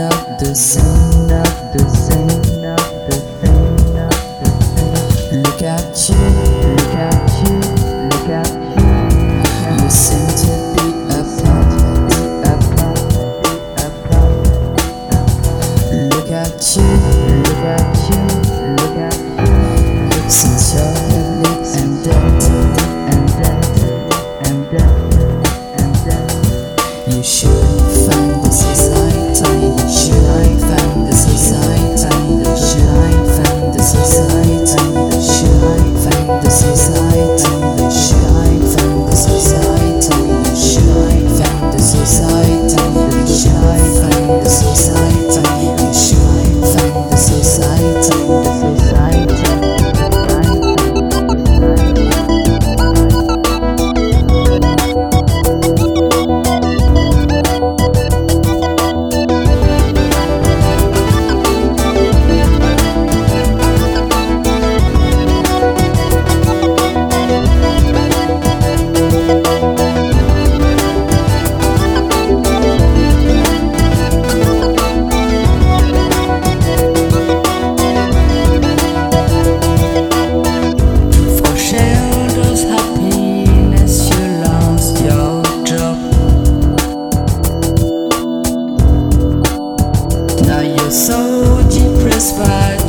up the scene, up the scene, up the scene, up the scene. Look at you, look at you, look at you. You seem to be apart, be apart, be apart. Look at you, look at you, look at you. Since you so depressed by